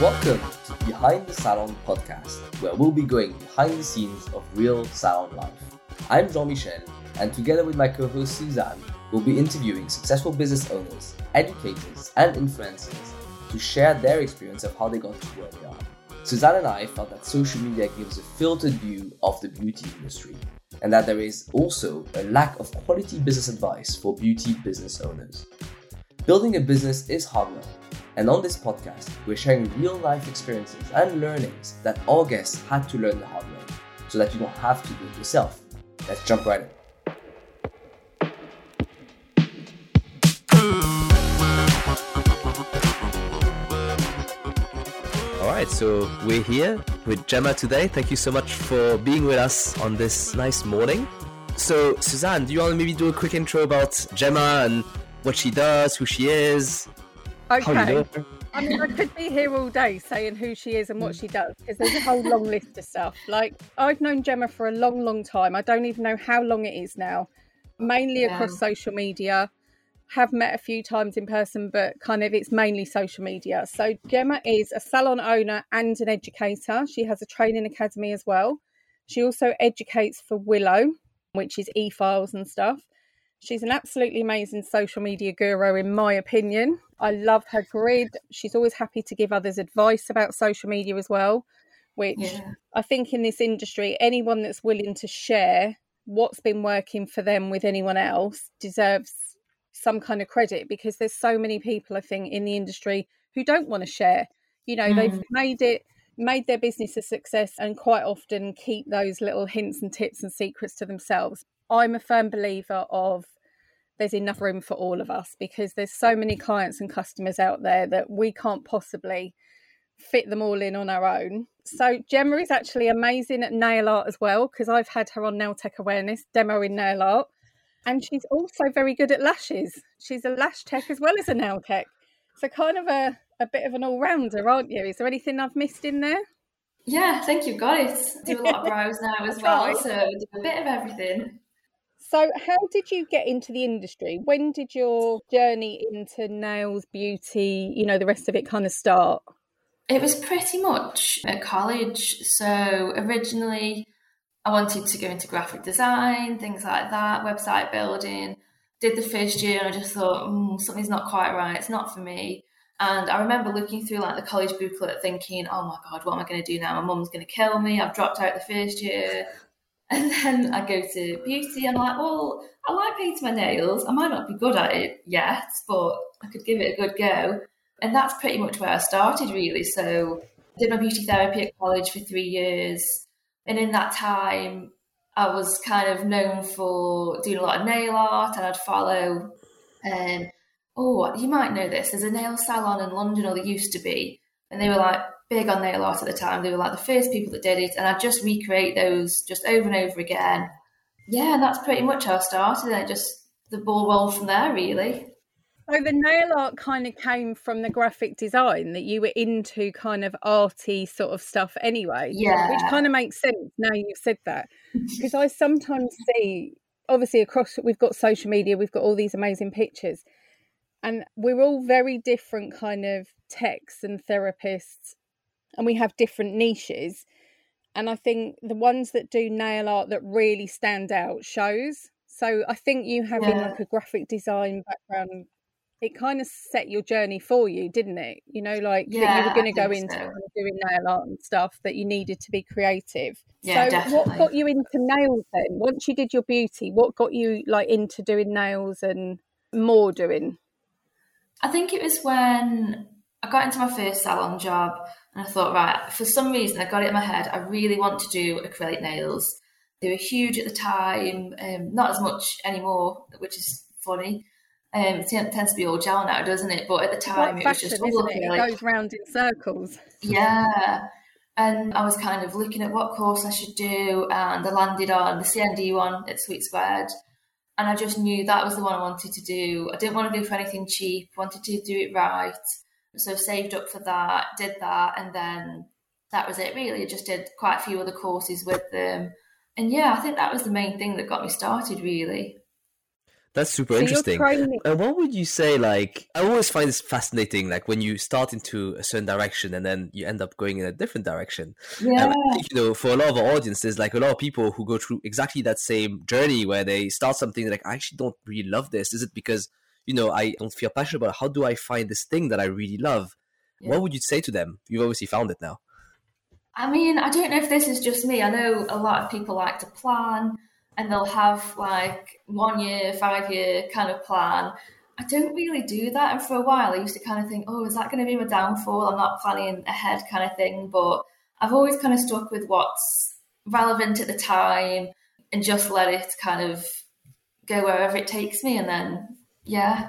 Welcome to Behind the Salon podcast, where we'll be going behind the scenes of real salon life. I'm Jean Michel, and together with my co host Suzanne, we'll be interviewing successful business owners, educators, and influencers to share their experience of how they got to where they are. Suzanne and I felt that social media gives a filtered view of the beauty industry, and that there is also a lack of quality business advice for beauty business owners. Building a business is hard work and on this podcast, we're sharing real life experiences and learnings that all guests had to learn the hard way so that you don't have to do it yourself. Let's jump right in. All right, so we're here with Jemma today. Thank you so much for being with us on this nice morning. So, Suzanne, do you want to maybe do a quick intro about Jemma and what she does, who she is, Okay. I mean, I could be here all day saying who she is and what she does because there's a whole long list of stuff. Like, I've known Jemma for a long, long time. I don't even know how long it is now, mainly yeah. across social media. Have met a few times in person, but kind of it's mainly social media. So, Jemma is a salon owner and an educator. She has a training academy as well. She also educates for Willow, which is e files and stuff. She's an absolutely amazing social media guru, in my opinion. I love her grid. She's always happy to give others advice about social media as well, which yeah. I think in this industry, anyone that's willing to share what's been working for them with anyone else deserves some kind of credit because there's so many people, I think, in the industry who don't want to share. You know, mm. they've made it made their business a success and quite often keep those little hints and tips and secrets to themselves. I'm a firm believer of there's enough room for all of us because there's so many clients and customers out there that we can't possibly fit them all in on our own. So Jemma is actually amazing at nail art as well because I've had her on Nail Tech Awareness demo in nail art. And she's also very good at lashes. She's a lash tech as well as a nail tech. So kind of a, a bit of an all-rounder, aren't you? Is there anything I've missed in there? Yeah, thank you've got it. Do a lot of brows now as well, so do a bit of everything. So, how did you get into the industry? When did your journey into nails, beauty, you know, the rest of it kind of start? It was pretty much at college. So, originally, I wanted to go into graphic design, things like that, website building. Did the first year and I just thought, mm, something's not quite right. It's not for me. And I remember looking through like the college booklet thinking, oh my God, what am I going to do now? My mum's going to kill me. I've dropped out the first year. And then I go to beauty I'm like, well, I like painting my nails. I might not be good at it yet, but I could give it a good go. And that's pretty much where I started, really. So I did my beauty therapy at college for three years. And in that time, I was kind of known for doing a lot of nail art and I'd follow, um, oh, you might know this. There's a nail salon in London, or there used to be. And they were like, big on nail art at the time. They were like the first people that did it, and I just recreate those just over and over again. Yeah, and that's pretty much how I started. And just the ball rolled from there, really. So the nail art kind of came from the graphic design that you were into kind of arty sort of stuff anyway. Yeah. Which kind of makes sense now you've said that. Because I sometimes see obviously across we've got social media, we've got all these amazing pictures. And we're all very different kind of techs and therapists and we have different niches. And I think the ones that do nail art that really stand out shows. So I think you having yeah. like a graphic design background, it kind of set your journey for you, didn't it? You know, like yeah, that you were going to go into so. doing nail art and stuff that you needed to be creative. Yeah, so definitely. what got you into nails then? Once you did your beauty, what got you like into doing nails and more doing? I think it was when I got into my first salon job and I thought, right, for some reason, I got it in my head. I really want to do acrylic nails. They were huge at the time, um, not as much anymore, which is funny. Um, it tends to be all gel now, doesn't it? But at the time, it was just all it? it goes round in circles. Yeah. And I was kind of looking at what course I should do, and I landed on the CND one at Sweet Squared. And I just knew that was the one I wanted to do. I didn't want to go for anything cheap, wanted to do it right. So saved up for that, did that, and then that was it really. I just did quite a few other courses with them. And yeah, I think that was the main thing that got me started really. That's super so interesting. And what would you say? Like, I always find this fascinating. Like when you start into a certain direction and then you end up going in a different direction. Yeah. And I think, you know, for a lot of our audiences, like a lot of people who go through exactly that same journey where they start something like, I actually don't really love this. Is it because you know I don't feel passionate about? How do I find this thing that I really love? Yeah. What would you say to them? You've obviously found it now. I mean, I don't know if this is just me. I know a lot of people like to plan and they'll have like one year, five year kind of plan. I don't really do that. And for a while, I used to kind of think, oh, is that going to be my downfall? I'm not planning ahead kind of thing. But I've always kind of stuck with what's relevant at the time and just let it kind of go wherever it takes me. And then, yeah.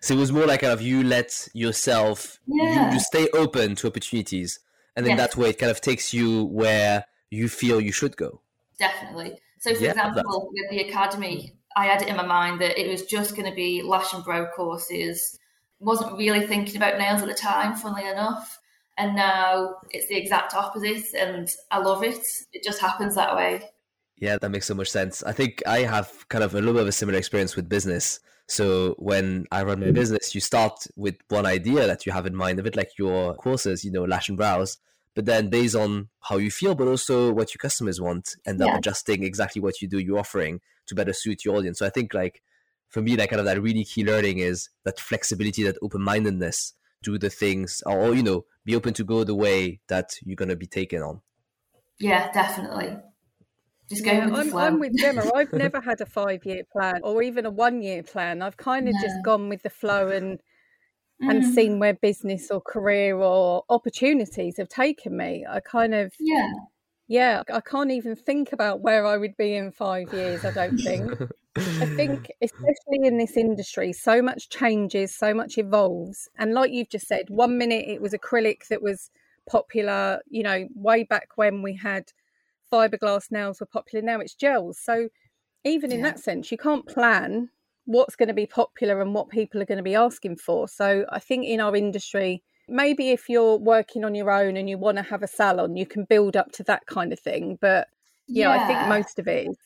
So it was more like kind of you let yourself, yeah. you, you stay open to opportunities. And then yes. that way it kind of takes you where you feel you should go. Definitely. So, for yeah, example, with the academy, I had it in my mind that it was just going to be lash and brow courses. Wasn't really thinking about nails at the time, funnily enough. And now it's the exact opposite, and I love it. It just happens that way. Yeah, that makes so much sense. I think I have kind of a little bit of a similar experience with business. So when I run my business, you start with one idea that you have in mind, a bit like your courses, you know, lash and brows but then based on how you feel but also what your customers want end up yeah. adjusting exactly what you do you're offering to better suit your audience. So i think like for me like kind of that really key learning is that flexibility that open-mindedness do the things or you know be open to go the way that you're going to be taken on. Yeah definitely just yeah, with I'm, I'm, with Jemma. I've never had a five year plan or even a one year plan. I've kind of no. just gone with the flow and mm. and seen where business or career or opportunities have taken me. I kind of yeah yeah I can't even think about where I would be in five years. I don't think. I think especially in this industry, so much changes, so much evolves, and like you've just said, one minute it was acrylic that was popular. You know, way back when we had fiberglass nails were popular. Now it's gels. So even in yeah. that sense, you can't plan what's going to be popular and what people are going to be asking for. So I think in our industry, maybe if you're working on your own and you want to have a salon, you can build up to that kind of thing. But yeah, yeah. I think most of it is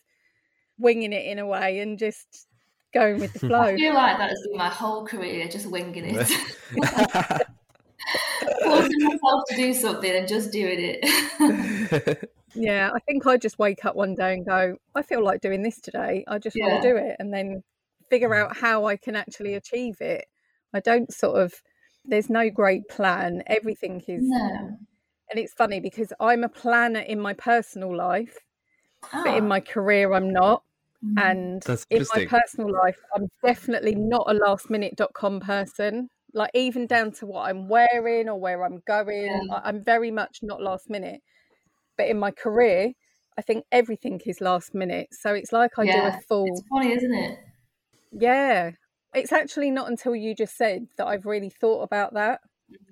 winging it in a way and just going with the flow. I feel like that has been my whole career, just winging it. Forcing myself to do something and just doing it. Yeah, I think I just wake up one day and go, I feel like doing this today. I just yeah. want to do it. And then figure mm. out how I can actually achieve it. I don't sort of, there's no great plan. Everything is. No. And it's funny because I'm a planner in my personal life, oh. but in ah. my career, I'm not. Mm. And in my personal life, I'm definitely not a last minute.com person. Like, even down to what I'm wearing or where I'm going, yeah. I'm very much not last minute. But in my career, I think everything is last minute. So it's like I yeah. do a full. It's funny, isn't it? Yeah. It's actually not until you just said that I've really thought about that.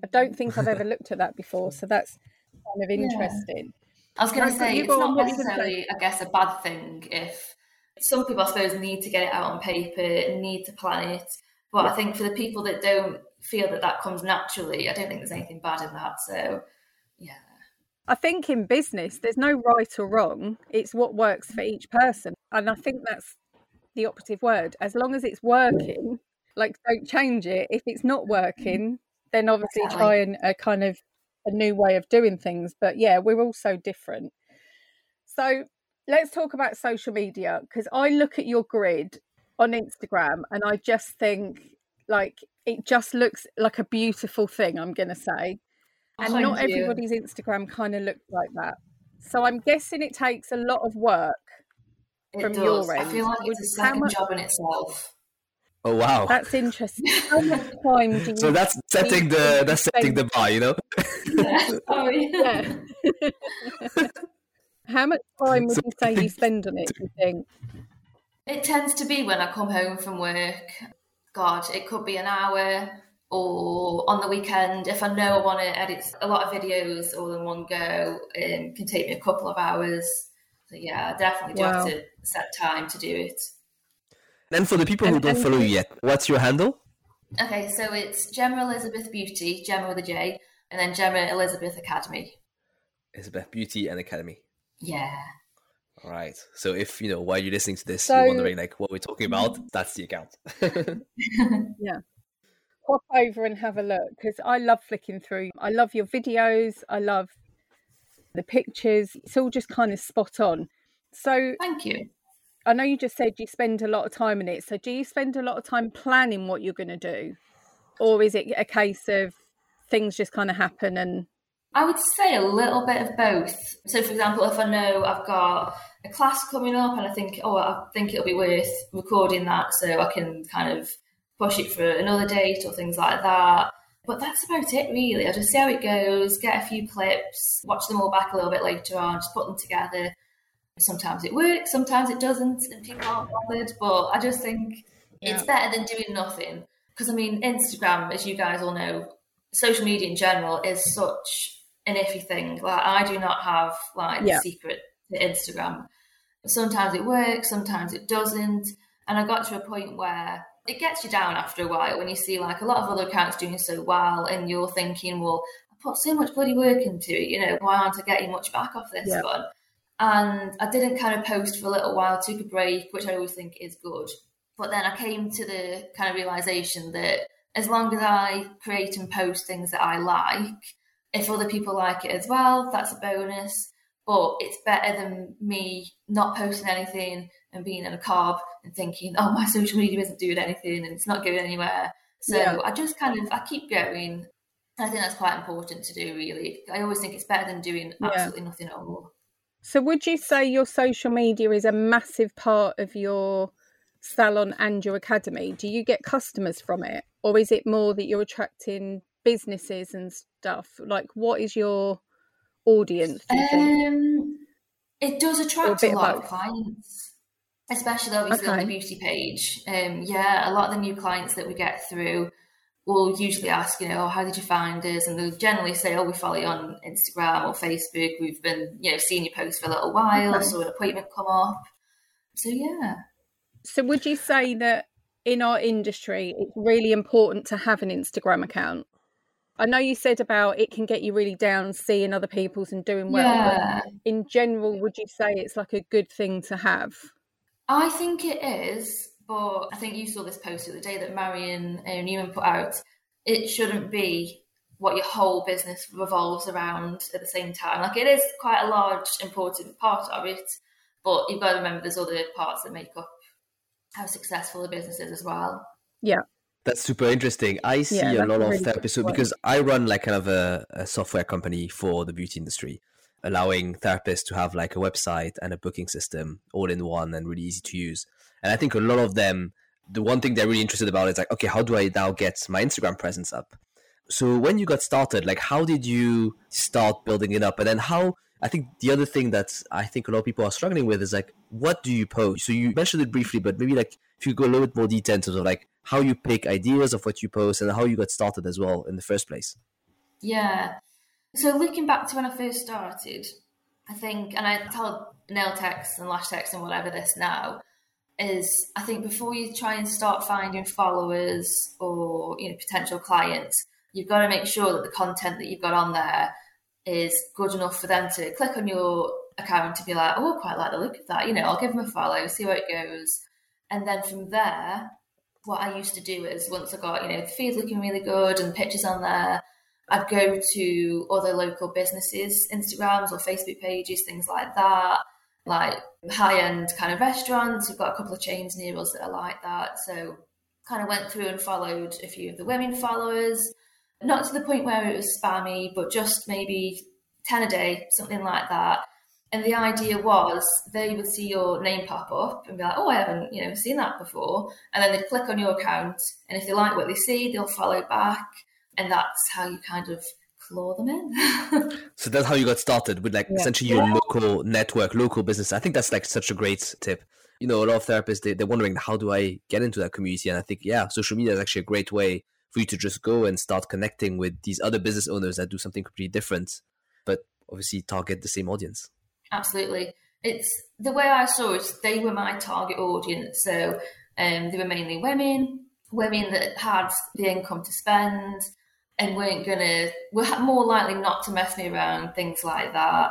I don't think I've ever looked at that before. So that's kind of interesting. Yeah. I was going to say, it's not necessarily, I guess, a bad thing if some people, I suppose, need to get it out on paper, need to plan it. But I think for the people that don't feel that that comes naturally, I don't think there's anything bad in that. So, yeah. I think in business, there's no right or wrong. It's what works for each person. And I think that's the operative word. As long as it's working, like don't change it. If it's not working, then obviously exactly. try and a uh, kind of a new way of doing things. But yeah, we're all so different. So let's talk about social media because I look at your grid on Instagram and I just think like it just looks like a beautiful thing, I'm going to say. And Thank not you. everybody's Instagram kind of looks like that. So I'm guessing it takes a lot of work it from does. your end. I feel like it's a second much... job in itself. Oh wow, that's interesting. How much time do you? So that's setting the that's setting the bar, you know. yeah. Oh yeah. How much time would you say you spend on it? Do you think? It tends to be when I come home from work. God, it could be an hour, or on the weekend if I know I want to edit a lot of videos all in one go. It um, can take me a couple of hours. So yeah, I definitely do wow. have to set time to do it. And for the people who don't follow you yet, what's your handle? Okay, so it's Jemma Elizabeth Beauty, Jemma with a J, and then Jemma Elizabeth Academy. Elizabeth Beauty and Academy. Yeah. right. So if you know while you're listening to this, so, you're wondering like what we're talking about, that's the account. yeah. Pop over and have a look because I love flicking through. I love your videos. I love the pictures. It's all just kind of spot on. So thank you. I know you just said you spend a lot of time in it. So do you spend a lot of time planning what you're going to do? Or is it a case of things just kind of happen and I would say a little bit of both. So, for example, if I know I've got a class coming up and I think, oh, I think it'll be worth recording that so I can kind of push it for another date or things like that. But that's about it, really. I just see how it goes, get a few clips, watch them all back a little bit later on, just put them together. Sometimes it works, sometimes it doesn't, and people aren't bothered. But I just think yeah. it's better than doing nothing. Because, I mean, Instagram, as you guys all know, social media in general is such an iffy thing. Like I do not have like yeah. secret to Instagram. Sometimes it works, sometimes it doesn't. And I got to a point where it gets you down after a while when you see like a lot of other accounts doing so well and you're thinking, well, I put so much bloody work into it, you know, why aren't I getting much back off this yeah. one? And I didn't kind of post for a little while, took a break, which I always think is good. But then I came to the kind of realization that as long as I create and post things that I like, if other people like it as well, that's a bonus. But it's better than me not posting anything and being in a carb and thinking, oh, my social media isn't doing anything and it's not going anywhere. So yeah. I just kind of I keep going. I think that's quite important to do. Really, I always think it's better than doing absolutely yeah. nothing at all. So, would you say your social media is a massive part of your salon and your academy? Do you get customers from it, or is it more that you're attracting businesses and stuff? Like, what is your audience? You um, it does attract a, a lot of clients, especially obviously okay. on the beauty page. Um, yeah, a lot of the new clients that we get through will usually ask, you know, oh, how did you find us? And they'll generally say, oh, we follow you on Instagram or Facebook. We've been, you know, seeing your posts for a little while, okay. so an appointment come up. So yeah. So would you say that in our industry, it's really important to have an Instagram account? I know you said about it can get you really down seeing other people's and doing well, yeah. but in general, would you say it's like a good thing to have? I think it is, but I think you saw this post the other day that Marian uh, Newman put out. It shouldn't be what your whole business revolves around at the same time. Like it is quite a large, important part of it, but you've got to remember there's other parts that make up how successful the business is as well. Yeah. That's super interesting. I see yeah, a lot of therapists so because I run like kind of a, a, software company for the beauty industry, allowing therapists to have like a website and a booking system all in one and really easy to use. And I think a lot of them, the one thing they're really interested about is like, okay, how do I now get my Instagram presence up? So when you got started, like how did you start building it up? And then how I think the other thing that I think a lot of people are struggling with is like, what do you post? So you mentioned it briefly, but maybe like if you go a little bit more detail in terms of like how you pick ideas of what you post and how you got started as well in the first place. Yeah. So looking back to when I first started, I think, and I tell nail techs and lash techs and whatever this now, is I think before you try and start finding followers or you know potential clients, you've got to make sure that the content that you've got on there is good enough for them to click on your account to be like, oh, I quite like the look of that. You know, I'll give them a follow, see where it goes, and then from there, what I used to do is once I got, you know, the feed looking really good and pictures on there, I'd go to other local businesses, Instagrams or Facebook pages, things like that, like high end kind of restaurants. We've got a couple of chains near us that are like that. So kind of went through and followed a few of the women followers, not to the point where it was spammy, but just maybe 10 a day, something like that. And the idea was they would see your name pop up and be like, "Oh, I haven't, you know, seen that before." And then they'd click on your account, and if they like what they see, they'll follow back, and that's how you kind of claw them in. so that's how you got started with like yeah. essentially your yeah. local network, local business. I think that's like such a great tip. You know, a lot of therapists they, they're wondering how do I get into that community, and I think yeah, social media is actually a great way for you to just go and start connecting with these other business owners that do something completely different, but obviously target the same audience. Absolutely. It's the way I saw it, they were my target audience. So um, they were mainly women, women that had the income to spend and weren't to, were more likely not to mess me around, things like that.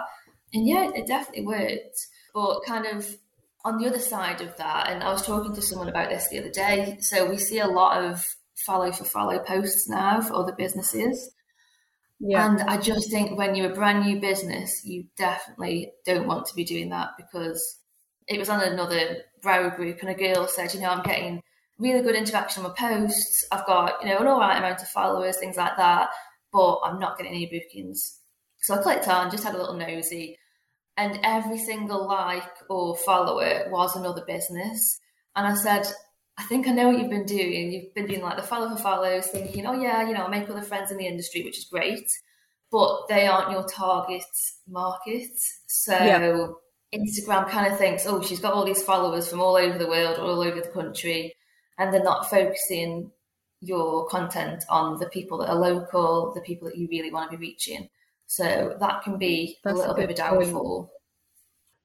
And yeah, it definitely worked. But kind of on the other side of that, and I was talking to someone about this the other day. So we see a lot of follow for follow posts now for other businesses. Yeah. And I just think when you're a brand new business, you definitely don't want to be doing that because it was on another brow group and a girl said, you know, I'm getting really good interaction on my posts. I've got, you know, an all right amount of followers, things like that, but I'm not getting any bookings. So I clicked on, just had a little nosy, and every single like or follower was another business. And I said, I think I know what you've been doing. You've been doing like the follow for follows, thinking, oh yeah, you know, I'll make other friends in the industry, which is great, but they aren't your target market. So yeah. Instagram kind of thinks, oh, she's got all these followers from all over the world, all over the country, and they're not focusing your content on the people that are local, the people that you really want to be reaching. So that can be That's a little a bit of a downfall.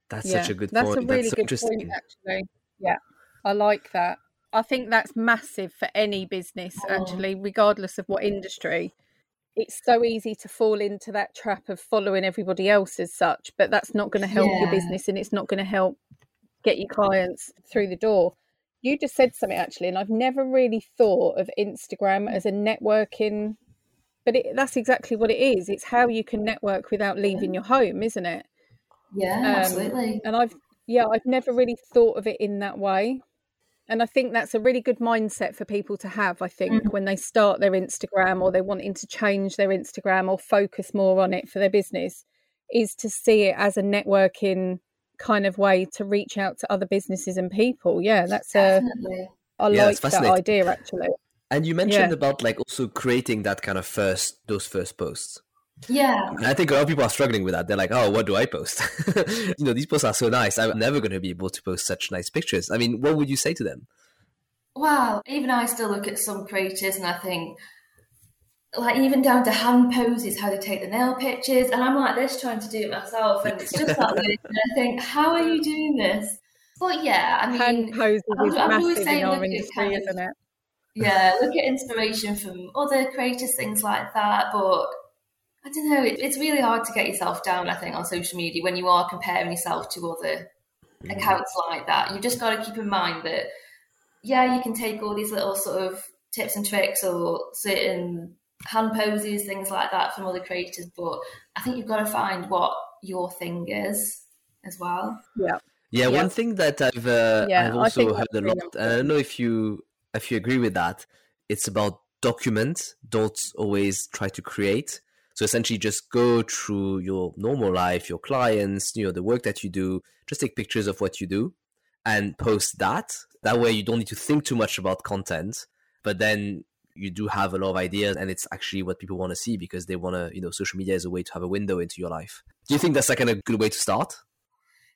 That's yeah, such a good that's point. A really that's good point, actually. Yeah, I like that. I think that's massive for any business, oh. actually, regardless of what industry. It's so easy to fall into that trap of following everybody else as such, but that's not going to help yeah. your business and it's not going to help get your clients through the door. You just said something actually, and I've never really thought of Instagram as a networking, but it, that's exactly what it is. It's how you can network without leaving your home, isn't it? Yeah, um, absolutely. And I've, yeah, I've never really thought of it in that way and I think that's a really good mindset for people to have. I think mm-hmm. when they start their Instagram or they're wanting to change their Instagram or focus more on it for their business, is to see it as a networking kind of way to reach out to other businesses and people. Yeah, that's Definitely. a. I yeah, like that idea actually. And you mentioned yeah. about like also creating that kind of first those first posts. Yeah. I think a lot of people are struggling with that. They're like, oh, what do I post? you know, these posts are so nice. I'm never going to be able to post such nice pictures. I mean, what would you say to them? Well, even I still look at some creators and I think, like, even down to hand poses, how they take the nail pictures. And I'm like this trying to do it myself. And it's just like I think, how are you doing this? But yeah, I mean, hand poses I'm, is I'm massive in our industry, isn't it? Yeah, look at inspiration from other creators, things like that. But I don't know. It, it's really hard to get yourself down. I think on social media when you are comparing yourself to other mm. accounts like that, you just got to keep in mind that yeah, you can take all these little sort of tips and tricks or certain hand poses, things like that from other creators, but I think you've got to find what your thing is as well. Yeah. Yeah, yeah. one thing that I've uh, yeah, I've also heard a lot, and I don't know if you if you agree with that. It's about document. Don't always try to create. So essentially, just go through your normal life, your clients, you know, the work that you do. Just take pictures of what you do and post that. That way, you don't need to think too much about content, but then you do have a lot of ideas, and it's actually what people want to see because they want to, you know, social media is a way to have a window into your life. Do you think that's like a good way to start?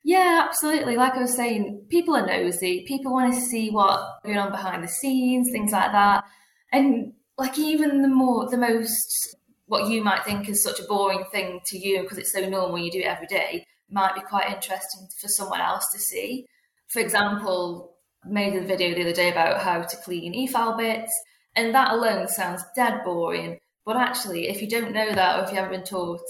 Yeah, absolutely. Like I was saying, people are nosy. People want to see what's going on behind the scenes, things like that. And like even the more the most what you might think is such a boring thing to you because it's so normal, you do it every day, might be quite interesting for someone else to see. For example, made a video the other day about how to clean e-file bits, and that alone sounds dead boring. But actually, if you don't know that, or if you haven't been taught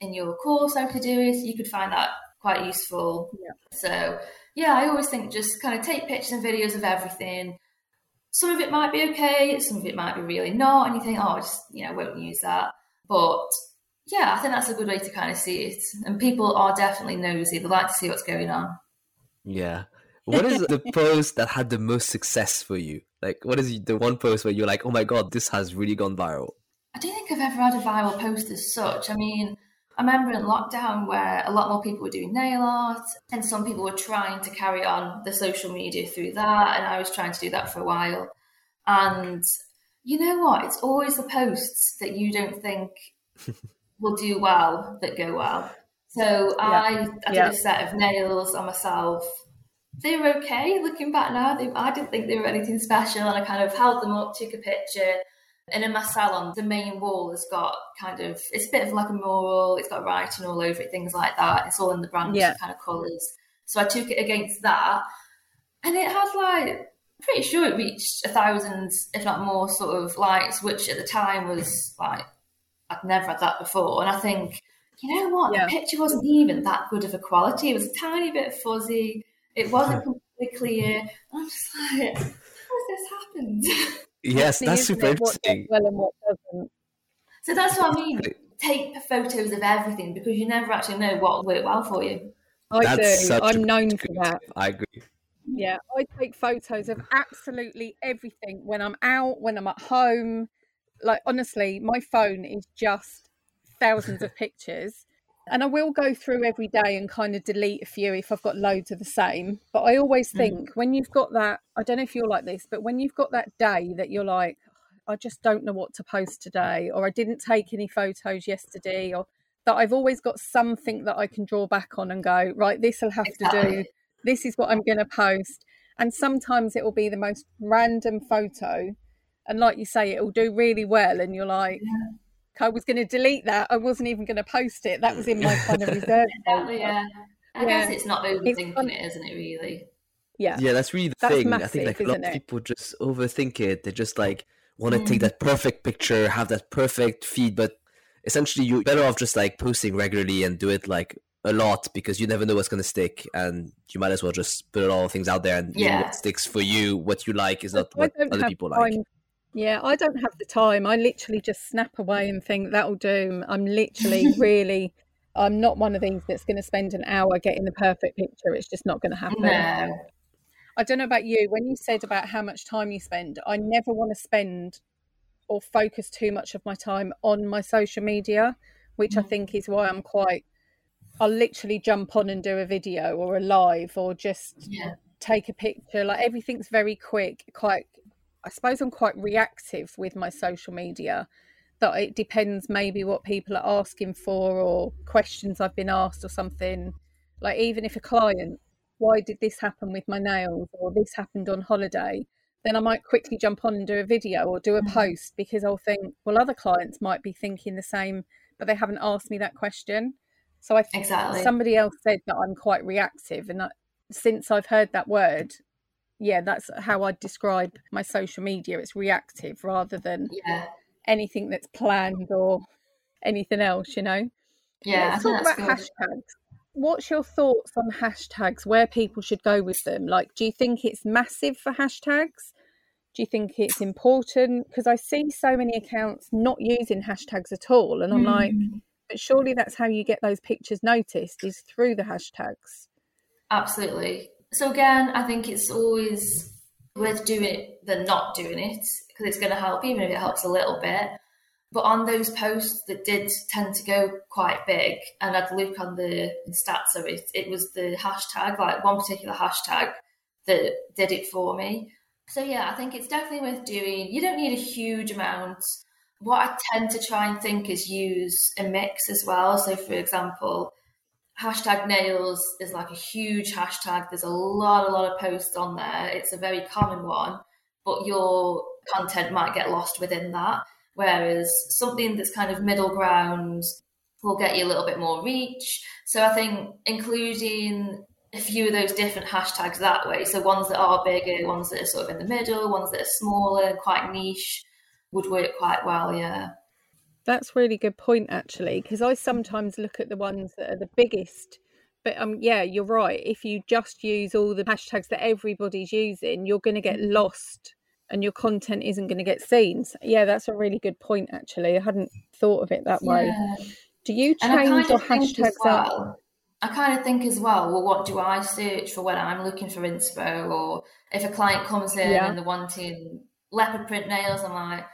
in your course how to do it, you could find that quite useful. Yeah. So, yeah, I always think just kind of take pictures and videos of everything. Some of it might be okay, some of it might be really not, and you think, oh, I just you know won't use that. But yeah, I think that's a good way to kind of see it. And people are definitely nosy. They like to see what's going on. Yeah. What is the post that had the most success for you? Like, what is the one post where you're like, oh my God, this has really gone viral? I don't think I've ever had a viral post as such. I mean, I remember in lockdown where a lot more people were doing nail art and some people were trying to carry on the social media through that. And I was trying to do that for a while. And you know what? It's always the posts that you don't think will do well that go well. So yeah. I, I did yeah. a set of nails on myself. They were okay looking back now. They, I didn't think they were anything special, and I kind of held them up, took a picture. And in my salon, the main wall has got kind of it's a bit of like a mural. It's got writing all over it, things like that. It's all in the brand yeah. kind of colours. So I took it against that, and it had like pretty sure it reached a thousand, if not more, sort of likes, which at the time was like I'd never had that before. And I think you know what? Yeah. The picture wasn't even that good of a quality. It was a tiny bit fuzzy. It wasn't completely clear. I'm just like, how has this happened? Yes, that's super interesting. well and what doesn't. So that's what I mean. Take photos of everything because you never actually know what will work well for you. I that's do. I'm known for that. I agree. Yeah, I take photos of absolutely everything when I'm out, when I'm at home. Like honestly, my phone is just thousands of pictures. And I will go through every day and kind of delete a few if I've got loads of the same. But I always mm. think mm. when you've got that, I don't know if you're like this, but when you've got that day that you're like, I just don't know what to post today, or I didn't take any photos yesterday, or that I've always got something that I can draw back on and go, right, this will have exactly. to do. This is what I'm going to post. And sometimes it will be the most random photo. And like you say, it will do really well. And you're like, yeah I was going to delete that. I wasn't even going to post it. That was in my kind of reserve. exactly, yeah. I yeah. guess it's not overthinking it's it, isn't it? Really. Yeah. Yeah, that's really the that's thing. Massive, I think like a lot of people just overthink it. They just like want to mm. take that perfect picture, have that perfect feed, but essentially you're better off just like posting regularly and do it like a lot because you never know what's going to stick and you might as well just put all things out there and yeah. what sticks for you what you like is not what other people like yeah, I don't have the time. I literally just snap away and think that'll do. I'm literally really, I'm not one of these that's going to spend an hour getting the perfect picture. It's just not going to happen. No. I don't know about you. When you said about how much time you spend, I never want to spend or focus too much of my time on my social media, which mm. I think is why I'm quite. I'll literally jump on and do a video or a live or just yeah. take a picture. Like everything's very quick, quite I suppose I'm quite reactive with my social media. That it depends maybe what people are asking for or questions I've been asked or something. Like even if a client, why did this happen with my nails or this happened on holiday? Then I might quickly jump on and do a video or do a mm-hmm. post because I'll think, well, other clients might be thinking the same, but they haven't asked me that question. So I think exactly. somebody else said that I'm quite reactive, and that, since I've heard that word, yeah, that's how I describe my social media. It's reactive rather than yeah. anything that's planned or anything else, you know? Yeah. Let's talk about good. hashtags. What's your thoughts on hashtags, where people should go with them? Like, do you think it's massive for hashtags? Do you think it's important? Because I see so many accounts not using hashtags at all. And I'm mm. like, but surely that's how you get those pictures noticed is through the hashtags. Absolutely. So again, I think it's always worth doing it than not doing it because it's going to help, even if it helps a little bit. But on those posts that did tend to go quite big, and I'd look on the stats of it, it was the hashtag, like one particular hashtag that did it for me. So yeah, I think it's definitely worth doing. You don't need a huge amount. What I tend to try and think is use a mix as well. So for example, hashtag nails is like a huge hashtag. There's a lot, a lot of posts on there. It's a very common one, but your content might get lost within that. Whereas something that's kind of middle ground will get you a little bit more reach. So I think including a few of those different hashtags that way, so ones that are bigger, ones that are sort of in the middle, ones that are smaller, quite niche, would work quite well, yeah. That's really good point, actually, because I sometimes look at the ones that are the biggest. But um, yeah, you're right. If you just use all the hashtags that everybody's using, you're going to get mm. lost, and your content isn't going to get seen. So, yeah, that's a really good point. Actually, I hadn't thought of it that way. Yeah. Do you change your hashtags well, up? I kind of think as well, well, what do I search for when I'm looking for inspo? Or if a client comes in yeah. and they're wanting leopard print nails, I'm like,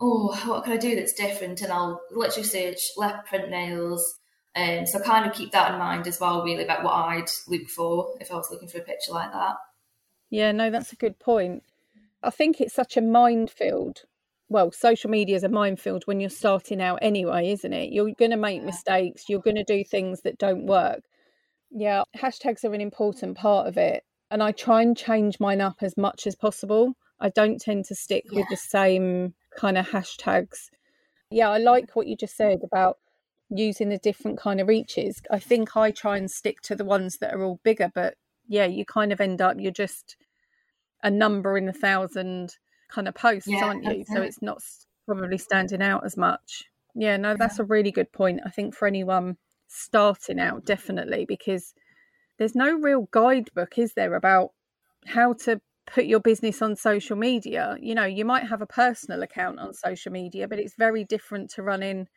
oh, what can I do that's different? And I'll literally search leopard print nails. Um, so kind of keep that in mind as well, really, about what I'd look for if I was looking for a picture like that. Yeah, no, that's a good point. I think it's such a minefield. Well, social media is a minefield when you're starting out anyway, isn't it? You're going to make mistakes, you're going to do things that don't work. Yeah, hashtags are an important part of it. And I try and change mine up as much as possible. I don't tend to stick yeah. with the same kind of hashtags. Yeah, I like what you just said about using the different kind of reaches. I think I try and stick to the ones that are all bigger, but yeah, you kind of end up you're just a number in a thousand kind of posts, yeah, aren't you? So it's not probably standing out as much. Yeah, no, that's a really good point. I think for anyone starting out, definitely, because there's no real guidebook, is there, about how to put your business on social media. You know, you might have a personal account on social media, but it's very different to running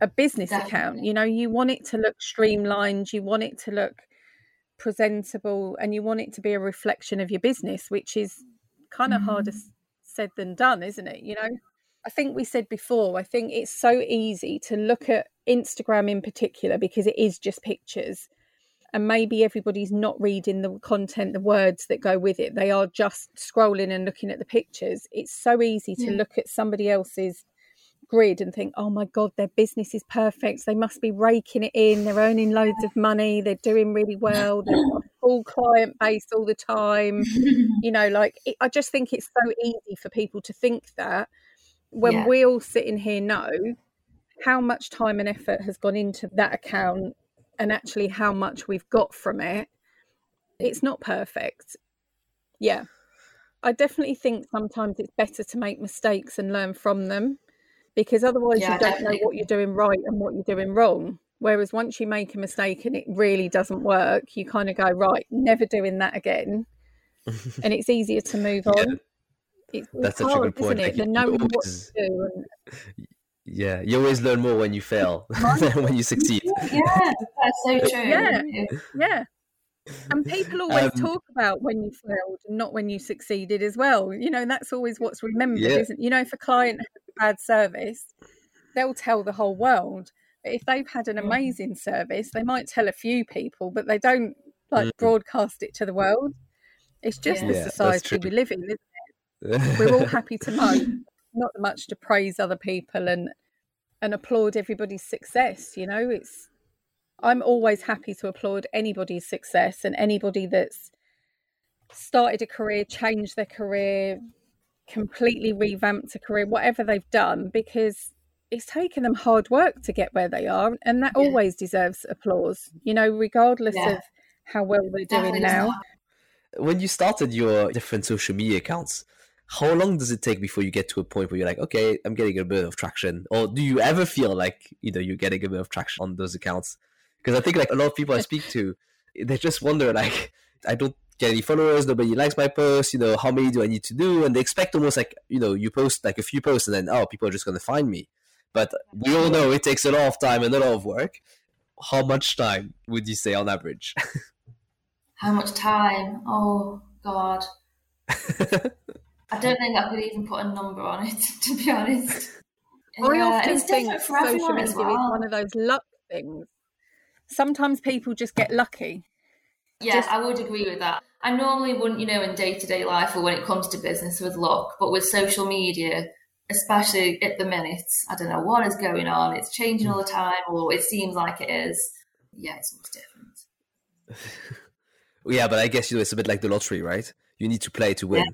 a business Definitely. account. You know, you want it to look streamlined, you want it to look presentable, and you want it to be a reflection of your business, which is kind of mm. harder said than done, isn't it? You know, I think we said before, I think it's so easy to look at Instagram in particular because it is just pictures and maybe everybody's not reading the content the words that go with it. They are just scrolling and looking at the pictures. It's so easy to yeah. look at somebody else's grid and think oh my god their business is perfect. They must be raking it in. They're earning loads of money. They're doing really well. They've got a full client base all the time. You know like it, i just think it's so easy for people to think that when yeah. we all sitting here know how much time and effort has gone into that account and actually how much we've got from it, it's not perfect. Yeah. I definitely think sometimes it's better to make mistakes and learn from them because otherwise yeah, you don't definitely. know what you're doing right and what you're doing wrong. Whereas once you make a mistake and it really doesn't work, you kind of go, right, never doing that again. and it's easier to move on. Yeah. It's, That's it's hard, a good point. Isn't it? Like, knowing what to do. And, yeah, you always learn more when you fail than when you succeed. Yeah, that's so true. Yeah, yeah. And people always um, talk about when you failed and not when you succeeded as well. You know, that's always what's remembered, yeah. isn't You know, if a client has bad service, they'll tell the whole world. But if they've had an amazing service, they might tell a few people, but they don't like mm. broadcast it to the world. It's just yeah. the society we live in, isn't it? We're all happy to know not much to praise other people and and applaud everybody's success you know it's i'm always happy to applaud anybody's success and anybody that's started a career changed their career completely revamped a career whatever they've done because it's taken them hard work to get where they are and that yeah. always deserves applause you know regardless yeah. of how well they're Definitely doing now when you started your different social media accounts how long does it take before you get to a point where you're like, okay, I'm getting a bit of traction? Or do you ever feel like, you know, you're getting a bit of traction on those accounts? Because I think like a lot of people I speak to, they just wonder like, I don't get any followers, nobody likes my post, you know, how many do I need to do? And they expect almost like, you know, you post like a few posts and then, oh, people are just going to find me. But we all know it takes a lot of time and a lot of work. How much time would you say on average? how much time? Oh, God. I don't think I could even put a number on it, to be honest. I yeah, often think social media well. is one of those luck things. Sometimes people just get lucky. Yeah, just... I would agree with that. I normally wouldn't, you know, in day to day life or when it comes to business with luck, but with social media, especially at the minute, I don't know what is going on. It's changing all the time, or it seems like it is. Yeah, it's almost different. yeah, but I guess you know it's a bit like the lottery, right? You need to play to win. Yeah.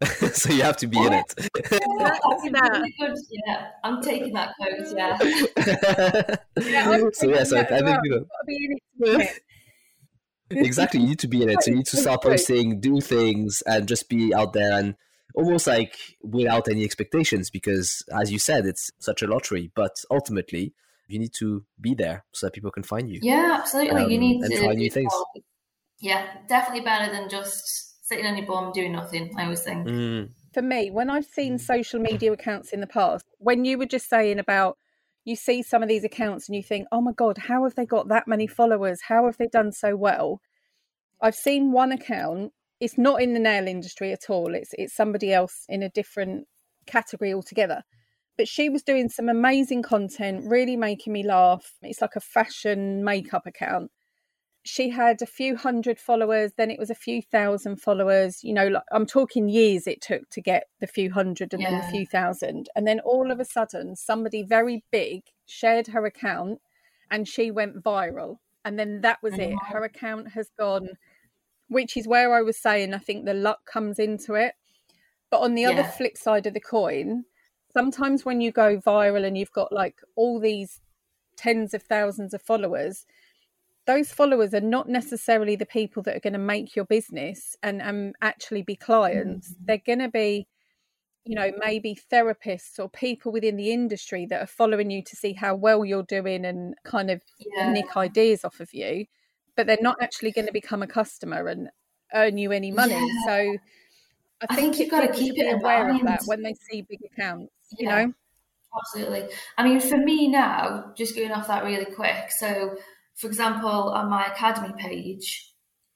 so you have to be in it. yeah, I'm taking that quote. Yeah. yeah so yeah, so I think you know. exactly, you need to be in it. So you need to start posting, do things, and just be out there and almost like without any expectations because, as you said, it's such a lottery. But ultimately, you need to be there so that people can find you. Yeah, absolutely. Um, you need and to try new things. Yeah, definitely better than just sitting on your bum doing nothing. I always think. Mm. For me, when I've seen social media accounts in the past, when you were just saying about you see some of these accounts and you think, oh my God, how have they got that many followers? How have they done so well? I've seen one account, it's not in the nail industry at all. It's it's somebody else in a different category altogether. But she was doing some amazing content, really making me laugh. It's like a fashion makeup account she had a few hundred followers, then it was a few thousand followers. You know, like, I'm talking years it took to get the few hundred and yeah. then a few thousand. And then all of a sudden, somebody very big shared her account and she went viral. And then that was oh, it. Her account has gone, which is where I was saying I think the luck comes into it. But on the yeah. other flip side of the coin, sometimes when you go viral and you've got like all these tens of thousands of followers, those followers are not necessarily the people that are going to make your business and, and actually be clients. Mm-hmm. They're going to be, you know, maybe therapists or people within the industry that are following you to see how well you're doing and kind of yeah. nick ideas off of you, but they're not actually going to become a customer and earn you any money. Yeah. So I, I think, think you've got to keep it aware of that when they see big accounts, yeah. you know? Absolutely. I mean, for me now, just going off that really quick. So, for example, on my academy page,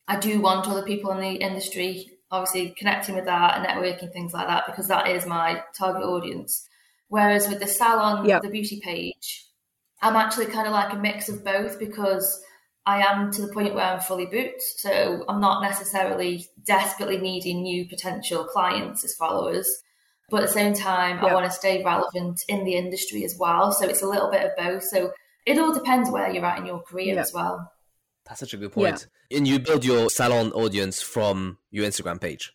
I do want other people in the industry obviously connecting with that and networking things like that because that is my target audience. Whereas with the salon, yep. the beauty page, I'm actually kind of like a mix of both because I am to the point where I'm fully booked. So I'm not necessarily desperately needing new potential clients as followers. But at the same time, yep. I want to stay relevant in the industry as well. So it's a little bit of both. So it all depends where you're at in your career yep. as well. That's such a good point. Yeah. And you build your salon audience from your Instagram page.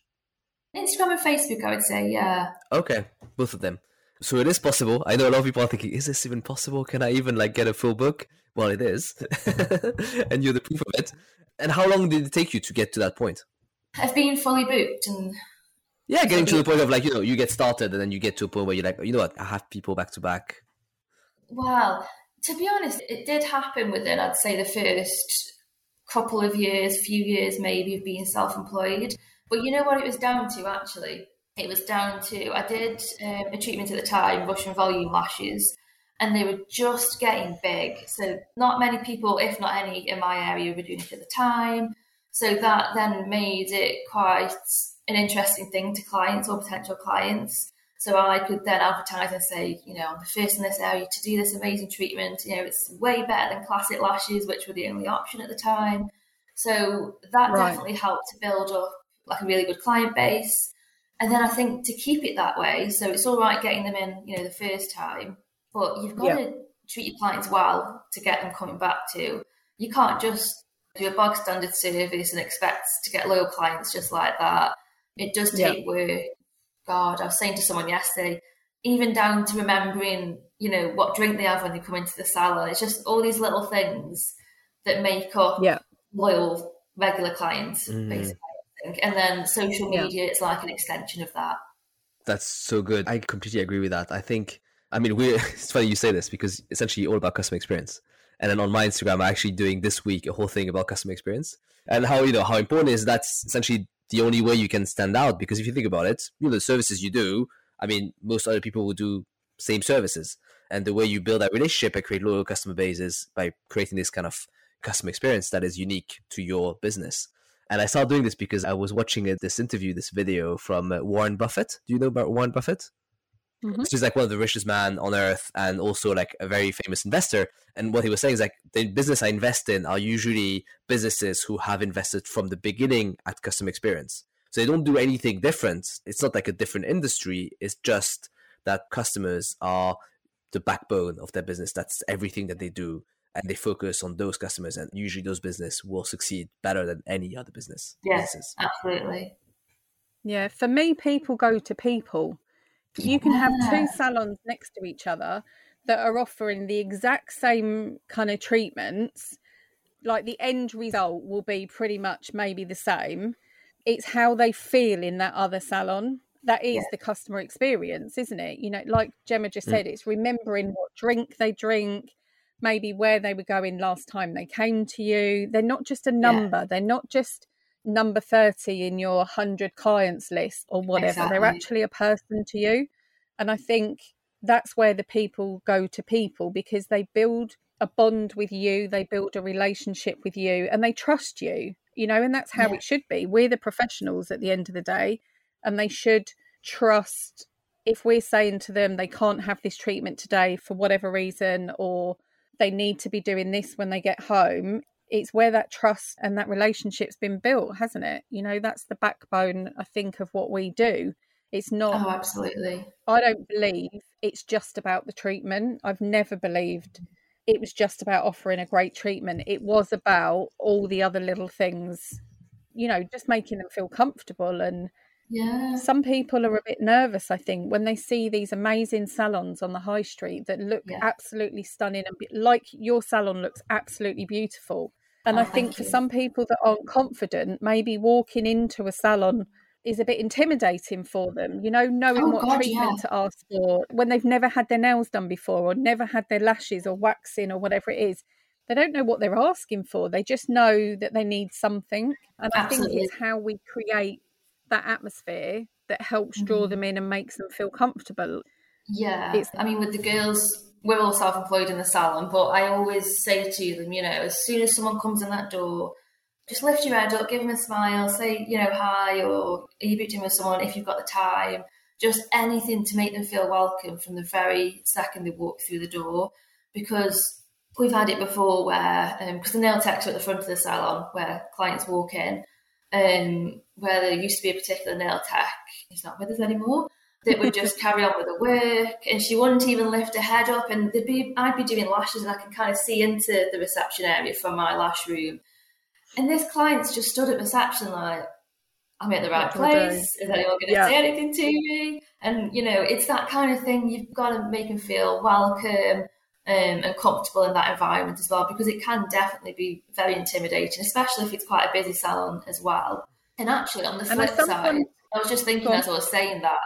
Instagram and Facebook, I would say, yeah. Okay, both of them. So it is possible. I know a lot of people are thinking, is this even possible? Can I even like get a full book? Well, it is, and you're the proof of it. And how long did it take you to get to that point? I've been fully booked and. Yeah, getting to the point of like you know you get started and then you get to a point where you're like you know what I have people back to back. Well, to be honest, it did happen within I'd say the first couple of years, few years maybe of being self-employed. But you know what it was down to actually? It was down to I did um, a treatment at the time, Russian volume lashes, and they were just getting big. So not many people, if not any, in my area were doing it at the time. So that then made it quite an interesting thing to clients or potential clients. So I could then advertise and say, you know, I'm the first in this area to do this amazing treatment. You know, it's way better than classic lashes, which were the only option at the time. So that right. definitely helped to build up like a really good client base. And then I think to keep it that way, so it's all right getting them in, you know, the first time, but you've got yeah. to treat your clients well to get them coming back to. You can't just do a bog standard service and expect to get loyal clients just like that. It does take yeah. work God, I was saying to someone yesterday, even down to remembering, you know, what drink they have when they come into the salon. It's just all these little things that make up yeah. loyal regular clients, mm. basically. And then social media, yeah. it's like an extension of that. That's so good. I completely agree with that. I think, I mean, we it's funny you say this because essentially all about customer experience. And then on my Instagram, I'm actually doing this week a whole thing about customer experience and how, you know, how important is that's essentially the only way you can stand out because if you think about it, you know, the services you do, I mean, most other people will do same services. And the way you build that relationship and create loyal customer base is by creating this kind of customer experience that is unique to your business. And I started doing this because I was watching this interview, this video from uh, Warren Buffett. Do you know about Warren Buffett? Mm-hmm. So he's like one of the richest man on earth and also like a very famous investor. And what he was saying is like the business I invest in are usually businesses who have invested from the beginning at customer experience. So they don't do anything different. It's not like a different industry. It's just that customers are the backbone of their business. That's everything that they do. And they focus on those customers. And usually those business will succeed better than any other business. Yes, absolutely. Yeah, for me, people go to people you can have two salons next to each other that are offering the exact same kind of treatments. Like the end result will be pretty much maybe the same. It's how they feel in that other salon. That is yeah. the customer experience, isn't it? You know, like Jemma just mm. said, it's remembering what drink they drink, maybe where they were going last time they came to you. They're not just a number, yeah. they're not just number 30 in your 100 clients list or whatever. Exactly. They're actually a person to you. And I think that's where the people go to people because they build a bond with you, they build a relationship with you, and they trust you, you know, and that's how yeah. it should be. We're the professionals at the end of the day, and they should trust if we're saying to them they can't have this treatment today for whatever reason or they need to be doing this when they get home it's where that trust and that relationship's been built, hasn't it? You know, that's the backbone, I think, of what we do. It's not. Oh, absolutely. I don't believe it's just about the treatment. I've never believed it was just about offering a great treatment. It was about all the other little things, you know, just making them feel comfortable. And yeah, some people are a bit nervous, I think, when they see these amazing salons on the high street that look yeah. absolutely stunning and like your salon looks absolutely beautiful. And oh, I think for some people that aren't confident, maybe walking into a salon is a bit intimidating for them, you know, knowing oh, what God, treatment yeah. to ask for when they've never had their nails done before or never had their lashes or waxing or whatever it is. They don't know what they're asking for. They just know that they need something. And Absolutely. I think it's how we create that atmosphere that helps draw mm-hmm. them in and makes them feel comfortable. Yeah. It's, I mean, with the girls, we're all self employed in the salon, but I always say to them, you know, as soon as someone comes in that door, just lift your head up, give them a smile, say, you know, hi, or are you booked in with someone if you've got the time. Just anything to make them feel welcome from the very second they walk through the door. Because we've had it before where, because um, the nail techs are at the front of the salon where clients walk in, um, where there used to be a particular nail tech, he's not with us anymore, that would just carry on with the work and she wouldn't even lift her head up and they'd be I'd be doing lashes and I can kind of see into the reception area from my lash room and this client's just stood at reception like, I'm at the right place. Is anyone going to yeah. say anything to me? And you know, it's that kind of thing. You've got to make them feel welcome um, and comfortable in that environment as well, because it can definitely be very intimidating, especially if it's quite a busy salon as well. And actually, on the flip side, I was just thinking as I was saying that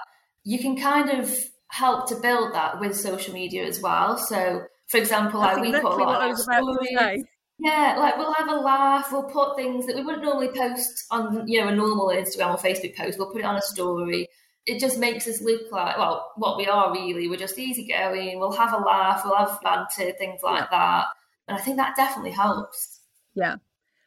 you can kind of help to build that with social media as well. So, for example, like we put a lot of stories. Yeah, like we'll have a laugh. We'll put things that we wouldn't normally post on, you know, a normal Instagram or Facebook post. We'll put it on a story. It just makes us look like, well, what we are really. We're just easygoing. We'll have a laugh. We'll have banter, things like that. And I think that definitely helps. Yeah.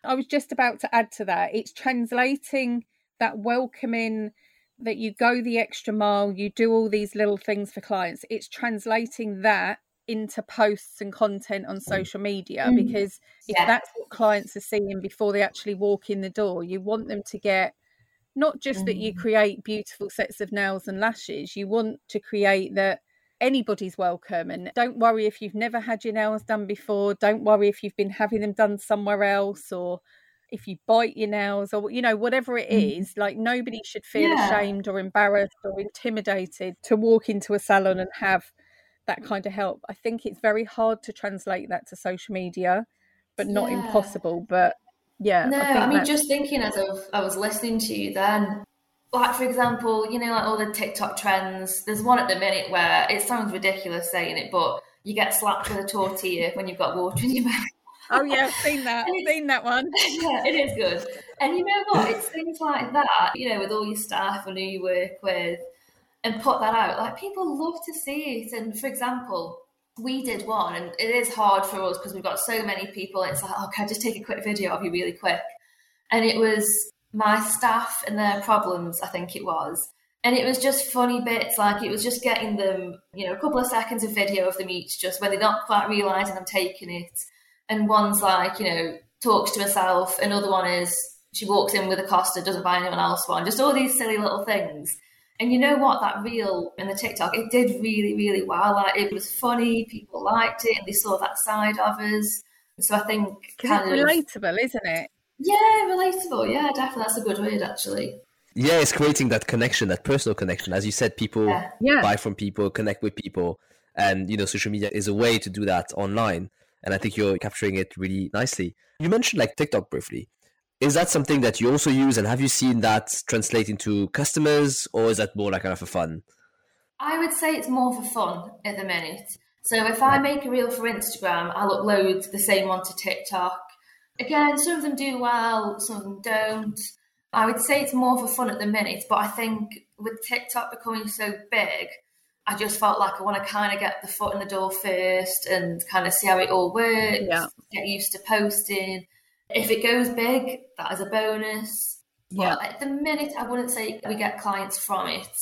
I was just about to add to that. It's translating that welcoming that you go the extra mile, you do all these little things for clients. It's translating that into posts and content on mm. social media mm. because if yeah. that's what clients are seeing before they actually walk in the door, you want them to get not just mm. that you mm. create beautiful sets of nails and lashes, you want to create that anybody's welcome. And don't worry if you've never had your nails done before, don't worry if you've been having them done somewhere else or if you bite your nails or you know whatever it mm. like nobody should feel yeah. ashamed or embarrassed or intimidated to walk into a salon and have that kind of help. I think it's very hard to translate that to social media, but not yeah. impossible. But yeah, no, I, I mean, just thinking as I was listening to you then, like for example, you know, like all the TikTok trends. There's one at the minute where it sounds ridiculous saying it, but you get slapped with a tortilla when you've got water in your mouth. Oh yeah, I've seen that. I've seen that one. Yeah, it is good. And you know what? It's things like that, you know, with all your staff and who you work with, and put that out. Like people love to see it. And for example, we did one, and it is hard for us because we've got so many people. It's like, oh, can I just take a quick video of you really quick? And it was my staff and their problems, I think it was. And it was just funny bits, like it was just getting them, you know, a couple of seconds of video of them each, just when they're not quite realizing I'm taking it. And one's like, you know, talks to herself. Another one is she walks in with a Costa, doesn't buy anyone else one. Just all these silly little things. And you know what? That reel in the TikTok, it did really, really well. Like it was funny, people liked it, and they saw that side of us. So I think kind it's relatable, isn't it? Yeah, relatable. Yeah, definitely. That's a good word, actually. Yeah, it's creating that connection, that personal connection. As you said, people yeah. Yeah. buy from people, connect with people, and you know, social media is a way to do that online. And I think you're capturing it really nicely. You mentioned like TikTok briefly. Is that something that you also use and have you seen that translate into customers or is that more like kind of for fun? I would say it's more for fun at the minute. So if i make a reel for instagram i'll upload the same one to tiktok. Again some of them do well some of them don't. I would say it's more for fun at the minute but i think with tiktok becoming so big I just felt like I want to kind of get the foot in the door first and kind of see how it all works, yeah. get used to posting. If it goes big, that is a bonus. Yeah. But at the minute, I wouldn't say we get clients from it,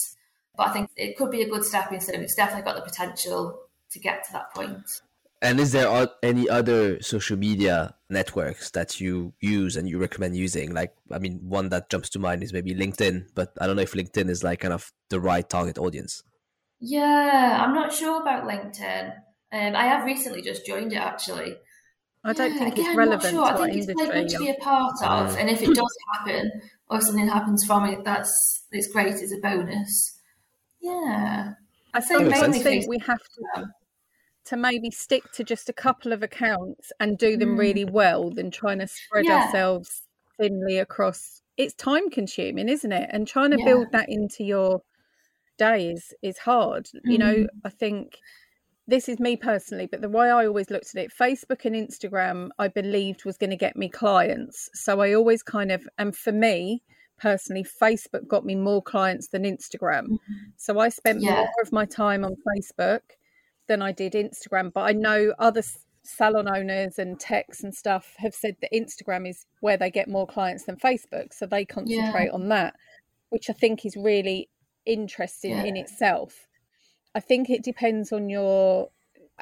but I think it could be a good stepping stone. It's definitely got the potential to get to that point. And is there any other social media networks that you use and you recommend using? Like, I mean, one that jumps to mind is maybe LinkedIn, but I don't know if LinkedIn is like kind of the right target audience. Yeah, I'm not sure about LinkedIn. Um, I have recently just joined it actually. I don't yeah, think again, it's relevant sure. to I think it's good to be a part of, and if it does happen or something happens from it, that's it's great. It's a bonus. Yeah, I think mainly think we have to to maybe stick to just a couple of accounts and do them mm. really well than trying to spread yeah. ourselves thinly across it's time consuming, isn't it? And trying to yeah. build that into your day is is hard. Mm-hmm. You know, mm-hmm. I think this is me personally, but the way I always looked at it, Facebook and Instagram, I believed was going to get me clients. So I always kind of, and for me personally, Facebook got me more clients than Instagram. Mm-hmm. So I spent yeah. more of my time on Facebook than I did Instagram. But I know other salon owners and techs and stuff have said that Instagram is where they get more clients than Facebook. So they concentrate yeah. on that, which I think is really interesting yeah. in itself. I think it depends on your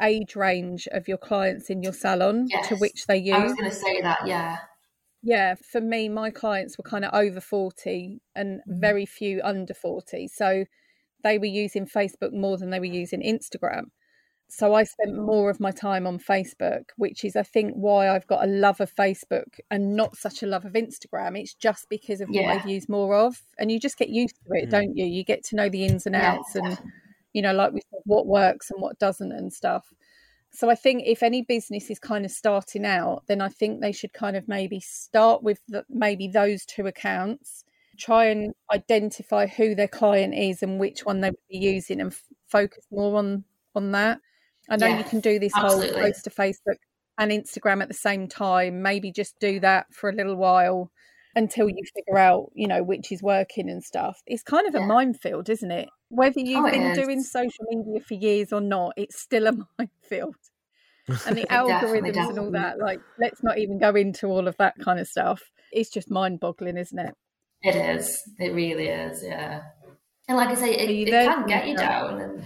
age range of your clients in your salon yes. to which they use. I was going to say that, yeah. Yeah, for me, my clients were kind of over 40 and mm-hmm. very few under 40. So they were using Facebook more than they were using Instagram. So I spent more of my time on Facebook, which is, I think, why I've got a love of Facebook and not such a love of Instagram. It's just because of yeah. what I've used more of. And you just get used to it, mm. don't you? You get to know the ins and outs yeah. and you know, like we said, what works and what doesn't and stuff. So I think if any business is kind of starting out, then I think they should kind of maybe start with the, maybe those two accounts, try and identify who their client is and which one they would be using, and f- focus more on on that. I know yeah, you can do this absolutely. whole post to Facebook and Instagram at the same time. Maybe just do that for a little while until you figure out, you know, which is working and stuff. It's kind of yeah. a minefield, isn't it? Whether you've oh, been doing social media for years or not, it's still a minefield. And the algorithms definitely. and all that, like, let's not even go into all of that kind of stuff. It's just mind boggling, isn't it? It is. It really is, yeah. And like I say, it, it can get you down. And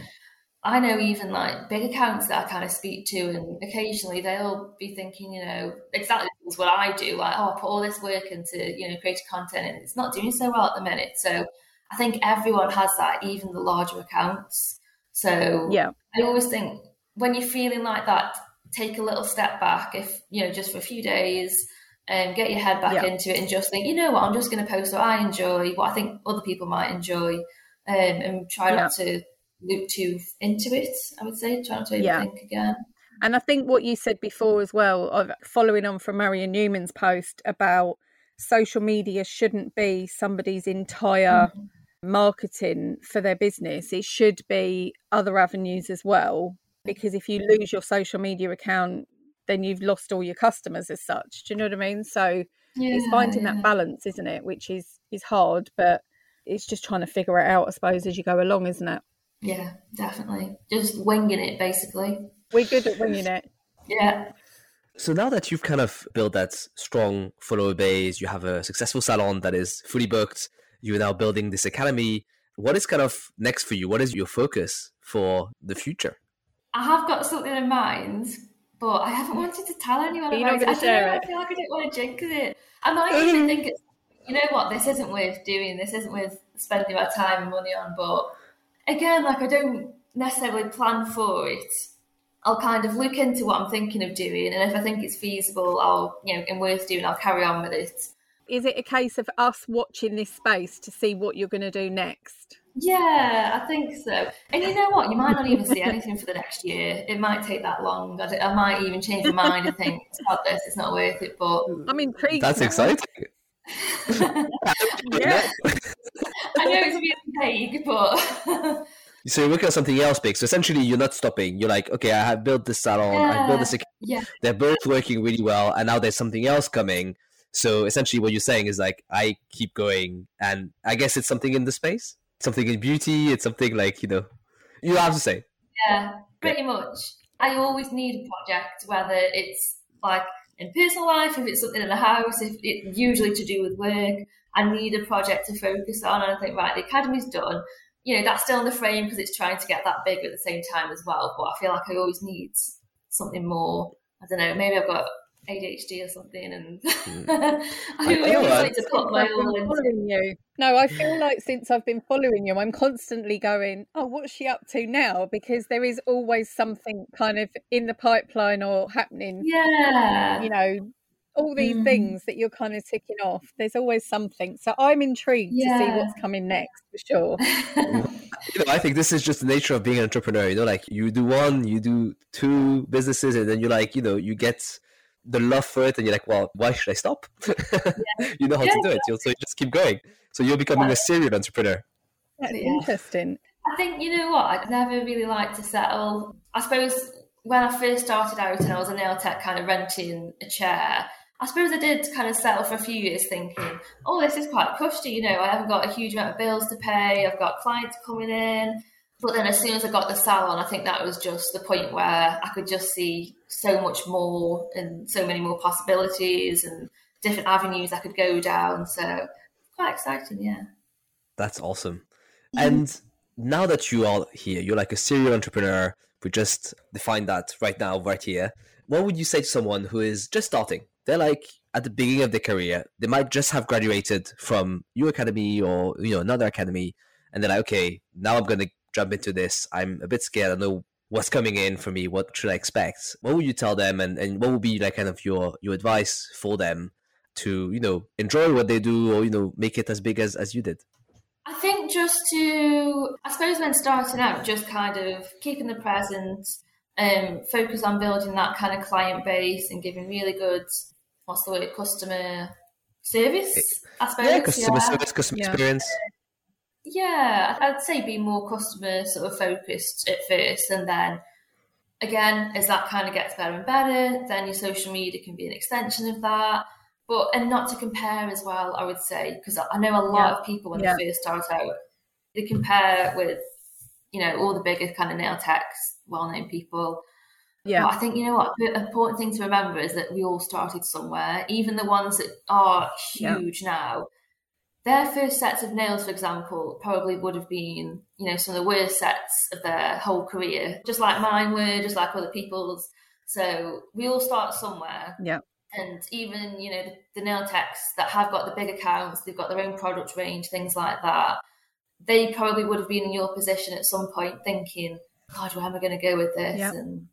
I know even like big accounts that I kind of speak to, and occasionally they'll be thinking, you know, exactly what I do, like, oh, I put all this work into, you know, creating content, and it's not doing so well at the minute. So I think everyone has that, even the larger accounts. So yeah, I always think when you're feeling like that, take a little step back, if you know, just for a few days, and um, get your head back yeah. into it, and just think, you know what, I'm just going to post what I enjoy, what I think other people might enjoy, um, and try yeah. not to loop too into it. I would say, try not to yeah. think again. And I think what you said before as well, of following on from Marian Newman's post about social media shouldn't be somebody's entire mm-hmm. marketing for their business. It should be other avenues as well. Because if you lose your social media account, then you've lost all your customers as such. Do you know what I mean? So yeah, it's finding yeah. that balance, isn't it? Which is is hard, but it's just trying to figure it out, I suppose, as you go along, isn't it? Yeah, definitely. Just winging it, basically. We're good at winging it. yeah. So now that you've kind of built that strong follower base, you have a successful salon that is fully booked, you're now building this academy. What is kind of next for you? What is your focus for the future? I have got something in mind, but I haven't wanted to tell anyone You're about it. I, share it. I feel like I don't want to jinx it. I might even think it's, you know what, this isn't worth doing. This isn't worth spending my time and money on. But again, like I don't necessarily plan for it. I'll kind of look into what I'm thinking of doing, and if I think it's feasible, I'll you know and worth doing, I'll carry on with it. Is it a case of us watching this space to see what you're going to do next? Yeah, I think so. And you know what? You might not even see anything for the next year. It might take that long. I, I might even change my mind and think, "Stop this! It's not worth it." But I'm intrigued. That's exciting. Yeah. I know it's really vague, but so you're working on something else big. So essentially, you're not stopping. You're like, okay, I have built this salon. Yeah. I built this. Yeah. They're both working really well, and now there's something else coming. So essentially, what you're saying is like, I keep going, and I guess it's something in the space, something in beauty. It's something like you know, you have to say. Yeah, pretty much. I always need a project, whether it's like in personal life, if it's something in the house, if it's usually to do with work. I need a project to focus on, and I think right, the academy's done you know, that's still in the frame because it's trying to get that big at the same time as well. But I feel like I always need something more. I don't know. Maybe I've got ADHD or something, and mm. I, I always like to put my all into. You. No, I feel like since I've been following you, I'm constantly going, "Oh, what's she up to now?" Because there is always something kind of in the pipeline or happening. Yeah, you know, all these mm. things that you're kind of ticking off. There's always something. So I'm intrigued yeah. to see what's coming next for sure. you know, I think this is just the nature of being an entrepreneur. You know, like you do one, you do two businesses, and then you're like, you know, you get the love for it and you're like, well, why should I stop? Yeah. you know how yeah. to do it. so you just keep going. So you're becoming a serial entrepreneur. That's interesting. I think, you know what, I'd never really liked to settle. I suppose when I first started out and I was a nail tech kind of renting a chair, I suppose I did kind of settle for a few years thinking, oh, this is quite cushy, you know, I haven't got a huge amount of bills to pay, I've got clients coming in. But then as soon as I got the salon, I think that was just the point where I could just see so much more and so many more possibilities and different avenues I could go down. So quite exciting, yeah. That's awesome. And now that you are here, you're like a serial entrepreneur. We just defined that right now, right here. What would you say to someone who is just starting? They're like at the beginning of their career. They might just have graduated from your academy or you know another academy, and they're like, okay, now I'm gonna jump into this. I'm a bit scared. I know what's coming in for me. What should I expect? What would you tell them, and, and what would be like kind of your your advice for them to you know enjoy what they do or you know make it as big as as you did? I think just to, I suppose when starting out, just kind of keeping the present, um, focus on building that kind of client base and giving really good, what's the word, customer service, I suppose. Yeah, customer yeah. service, customer yeah. experience. Yeah, I'd say be more customer sort of focused at first, and then again, as that kind of gets better and better, then your social media can be an extension of that. But and not to compare as well, I would say, because I know a lot yeah. of people when yeah. they first start out, they compare with you know all the bigger kind of nail techs, well-known people. Yeah, but I think you know what the important thing to remember is that we all started somewhere. Even the ones that are huge yeah. now, their first sets of nails, for example, probably would have been, you know, some of the worst sets of their whole career, just like mine were, just like other people's. So we all start somewhere. Yeah. And even, you know, the, the nail techs that have got the big accounts, they've got their own product range, things like that. They probably would have been in your position at some point thinking, God, where am I going to go with this? And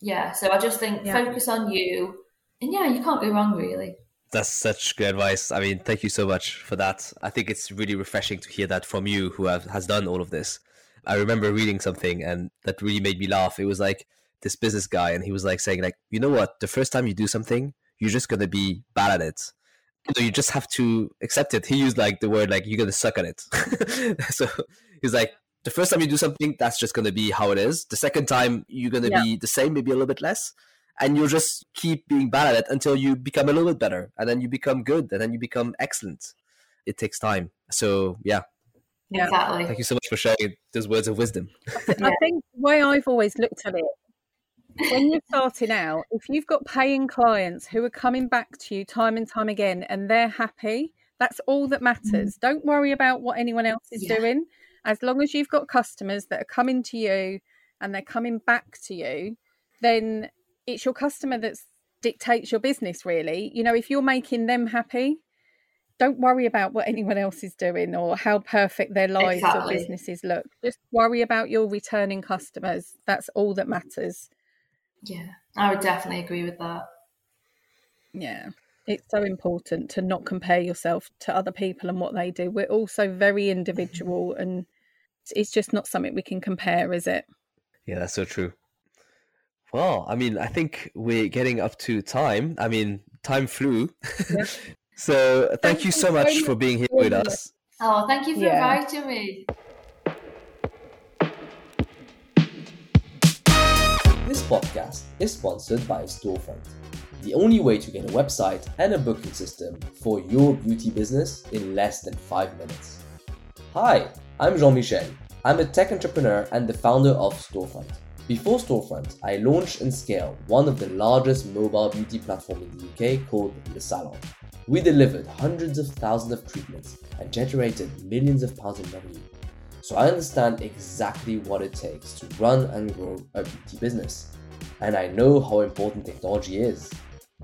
yeah, so I just think focus on you. And yeah, you can't go wrong, really. That's such good advice. I mean, thank you so much for that. I think it's really refreshing to hear that from you, who have, has done all of this. I remember reading something, and that really made me laugh. It was like this business guy, and he was like saying, like, you know what? The first time you do something, you're just gonna be bad at it. So you just have to accept it. He used like the word like you're gonna suck at it. so he's like, the first time you do something, that's just gonna be how it is. The second time, you're gonna yeah. be the same, maybe a little bit less and you'll just keep being bad at it until you become a little bit better and then you become good and then you become excellent. It takes time. So yeah. Yeah. Exactly. thank you so much for sharing those words of wisdom. I think the way i've always looked at it when you're starting out if you've got paying clients who are coming back to you time and time again and they're happy that's all that matters. Mm. don't worry about what anyone else is yeah. doing. As long as you've got customers that are coming to you and they're coming back to you then it's your customer that dictates your business really. You know if you're making them happy don't worry about what anyone else is doing or how perfect their lives exactly. or businesses look. Just worry about your returning customers. That's all that matters. Yeah i would definitely agree with that. Yeah it's so important to not compare yourself to other people and what they do. We're also very mm-hmm. individual and it's just not something we can compare is it? Yeah that's so true well, I mean, I think we're getting up to time. I mean, time flew. Yeah. so thank, thank, you so much for being here with us. Oh, thank you for yeah. inviting me. This podcast is sponsored by Storefront, the only way to get a website and a booking system for your beauty business in less than five minutes. Hi, I'm Jean Michel. I'm a tech entrepreneur and the founder of Storefront. Before Storefront, I launched and scaled one of the largest mobile beauty platforms in the UK called The Salon. We delivered hundreds of thousands of treatments and generated millions of pounds in revenue. So I understand exactly what it takes to run and grow a beauty business. And I know how important technology is.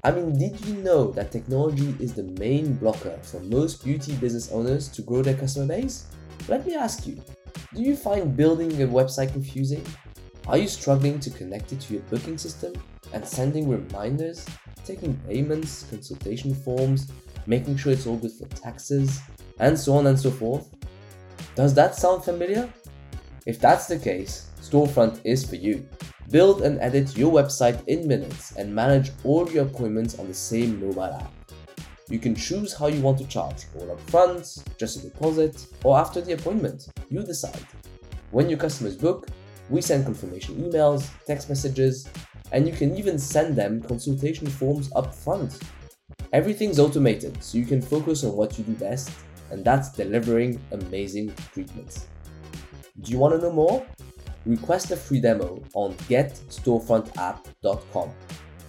I mean, did you know that technology is the main blocker for most beauty business owners to grow their customer base? Let me ask you, do you find building a website confusing? Are you struggling to connect it to your booking system and sending reminders, taking payments, consultation forms, making sure it's all good for taxes, and so on and so forth? Does that sound familiar? If that's the case, Storefront is for you. Build and edit your website in minutes and manage all your appointments on the same mobile app. You can choose how you want to charge, all up front, just a deposit, or after the appointment. You decide. When your customers book, we send confirmation emails, text messages, and you can even send them consultation forms up front. Everything's automated, so you can focus on what you do best, and that's delivering amazing treatments. Do you want to know more? Request a free demo on getstorefrontapp.com.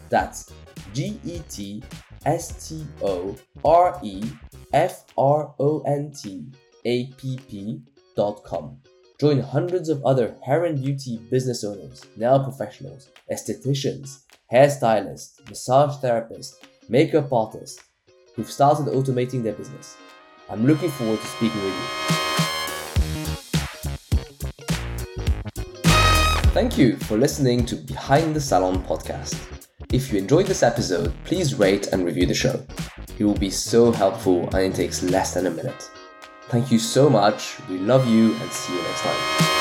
That's G E T S T O R E F R O N T A P P.com. Join hundreds of other hair and beauty business owners, nail professionals, estheticians, hairstylists, massage therapists, makeup artists who've started automating their business. I'm looking forward to speaking with you. Thank you for listening to Behind the Salon podcast. If you enjoyed this episode, please rate and review the show. It will be so helpful and it takes less than a minute. Thank you so much. We love you and see you next time.